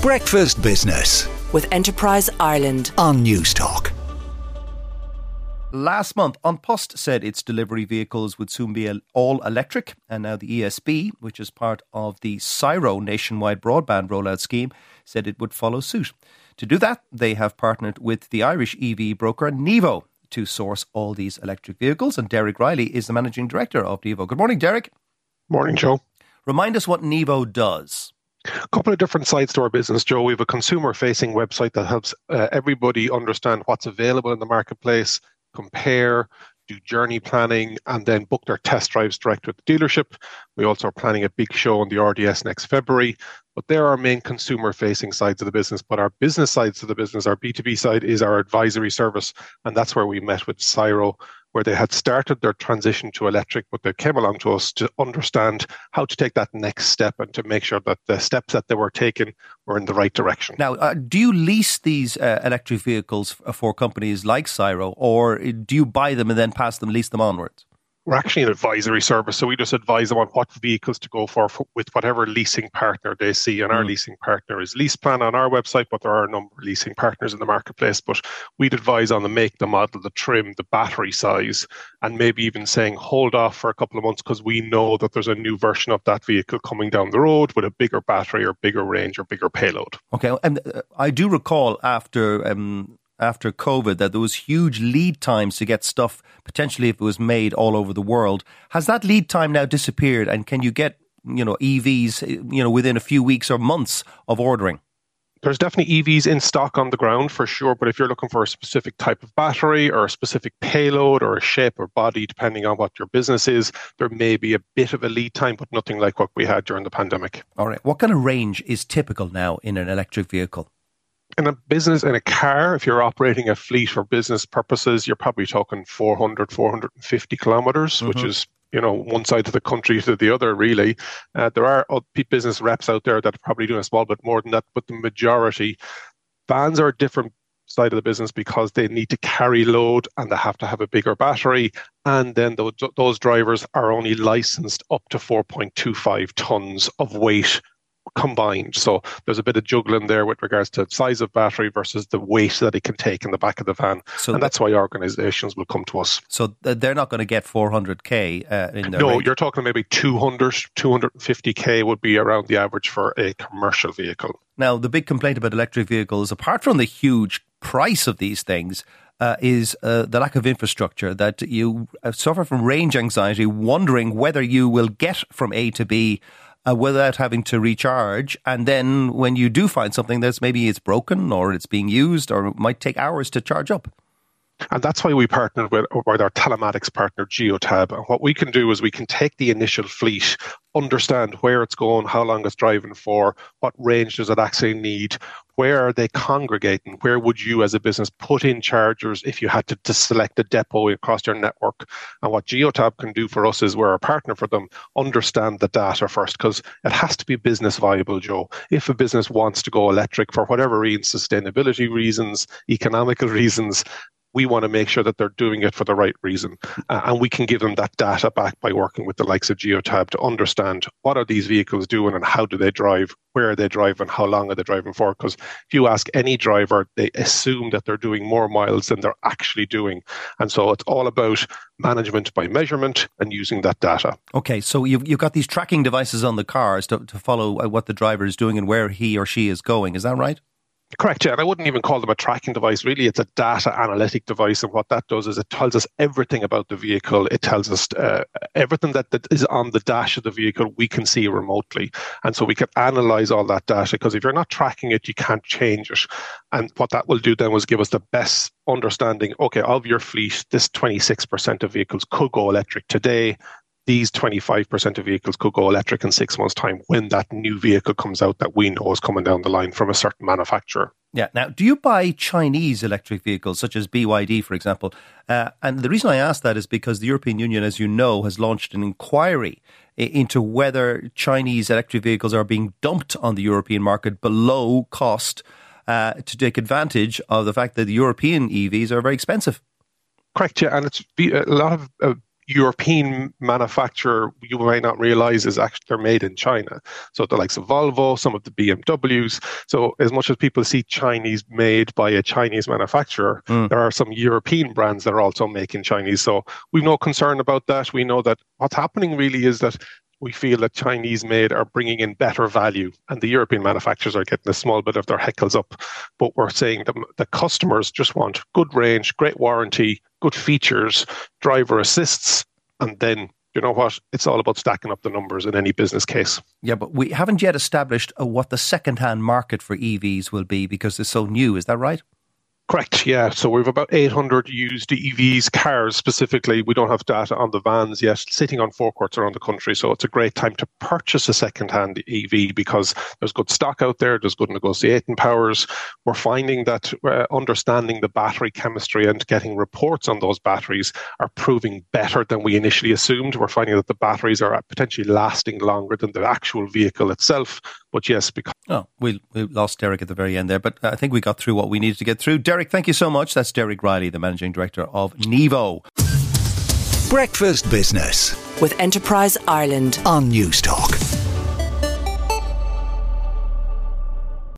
Breakfast Business with Enterprise Ireland. on Newstalk. Last month, An Post said its delivery vehicles would soon be all electric, and now the ESB, which is part of the SIRO nationwide broadband rollout scheme, said it would follow suit. To do that, they have partnered with the Irish EV broker Nevo to source all these electric vehicles, and Derek Reilly is the managing director of Nevo. Good morning, Derek. Morning, Joe. Remind us what Nevo does. A couple of different sides to our business, Joe. We have a consumer facing website that helps uh, everybody understand what's available in the marketplace, compare, do journey planning, and then book their test drives direct with the dealership. We also are planning a big show on the RDS next February. But they're our main consumer facing sides of the business. But our business sides of the business, our B2B side, is our advisory service. And that's where we met with SIRO, where they had started their transition to electric, but they came along to us to understand how to take that next step and to make sure that the steps that they were taking were in the right direction. Now, uh, do you lease these uh, electric vehicles for companies like SIRO, or do you buy them and then pass them, lease them onwards? We're actually an advisory service, so we just advise them on what vehicles to go for, for with whatever leasing partner they see. And our Mm. leasing partner is LeasePlan on our website, but there are a number of leasing partners in the marketplace. But we'd advise on the make, the model, the trim, the battery size, and maybe even saying hold off for a couple of months because we know that there's a new version of that vehicle coming down the road with a bigger battery or bigger range or bigger payload. Okay, and uh, I do recall after um, after COVID that there was huge lead times to get stuff potentially if it was made all over the world. Has that lead time now disappeared? And can you get you know EVs you know within a few weeks or months of ordering? there's definitely EVs in stock on the ground for sure, but if you're looking for a specific type of battery or a specific payload or a shape or body, depending on what your business is, there may be a bit of a lead time, but nothing like what we had during the pandemic. All right, what kind of range is typical now in an electric vehicle? In a business, in a car, if you're operating a fleet for business purposes, you're probably talking 400, 450 kilometers, which Mhm. is you know one side of the country to the other really uh, there are business reps out there that are probably doing a small bit more than that but the majority vans are a different side of the business because they need to carry load and they have to have a bigger battery and then those, those drivers are only licensed up to 4.25 tons of weight combined so there's a bit of juggling there with regards to size of battery versus the weight that it can take in the back of the van So and that's why organizations will come to us so they're not going to get 400k uh, in their no range. you're talking maybe 200 250k would be around the average for a commercial vehicle Now, the big complaint about electric vehicles, apart from the huge price of these things, uh, is uh, the lack of infrastructure. That you uh, suffer from range anxiety, wondering whether you will get from A to B uh, without having to recharge. And then when you do find something that's maybe it's broken or it's being used or it might take hours to charge up. And that's why we partnered with, with our telematics partner, Geotab. And what we can do is we can take the initial fleet, understand where it's going, how long it's driving for, what range does it actually need, where are they congregating, where would you as a business put in chargers if you had to, to select a depot across your network. And what Geotab can do for us is we're a partner for them, understand the data first, because it has to be business viable, Joe. If a business wants to go electric for whatever reason, sustainability reasons, economical reasons, we want to make sure that they're doing it for the right reason. Uh, and we can give them that data back by working with the likes of Geotab to understand what are these vehicles doing and how do they drive, where are they driving, how long are they driving for. Because if you ask any driver, they assume that they're doing more miles than they're actually doing. And so it's all about management by measurement and using that data. Okay, so you've, you've got these tracking devices on the cars to, to follow uh, what the driver is doing and where he or she is going. Is that right? Correct, yeah. And I wouldn't even call them a tracking device. Really, it's a data analytic device. And what that does is it tells us everything about the vehicle. It tells us uh, everything that, that is on the dash of the vehicle, we can see remotely. And so we can analyze all that data because if you're not tracking it, you can't change it. And what that will do then was give us the best understanding okay, of your fleet, this 26% of vehicles could go electric today these 25% of vehicles could go electric in six months' time when that new vehicle comes out that we know is coming down the line from a certain manufacturer. Yeah. Now, do you buy Chinese electric vehicles, such as BYD, for example? Uh, and the reason I ask that is because the European Union, as you know, has launched an inquiry into whether Chinese electric vehicles are being dumped on the European market below cost uh, to take advantage of the fact that the European EVs are very expensive. Correct, yeah. And it's a lot of uh, European manufacturer you might not realize is actually they're made in China. So the likes of Volvo, some of the BMWs. So as much as people see Chinese made by a Chinese manufacturer, mm. there are some European brands that are also making Chinese. So we've no concern about that. We know that what's happening really is that we feel that Chinese made are bringing in better value and the European manufacturers are getting a small bit of their heckles up. But we're saying that the customers just want good range, great warranty, good features, driver assists, and then you know what? It's all about stacking up the numbers in any business case. Yeah, but we haven't yet established uh, what the second-hand market for EVs will be because it's so new. Is that right? Correct, yeah. So we've about 800 used EVs, cars specifically. We don't have data on the vans yet, sitting on forecourts around the country. So it's a great time to purchase a second-hand EV because there's good stock out there, there's good negotiating powers. We're finding that uh, understanding the battery chemistry and getting reports on those batteries are proving better than we initially assumed. We're finding that the batteries are potentially lasting longer than the actual vehicle itself. But yes, because oh, we we lost Derek at the very end there, but I think we got through what we needed to get through. Derek Derek, thank you so much. That's Derek Reilly, the managing director of Nevo. Breakfast Business with Enterprise Ireland on Newstalk.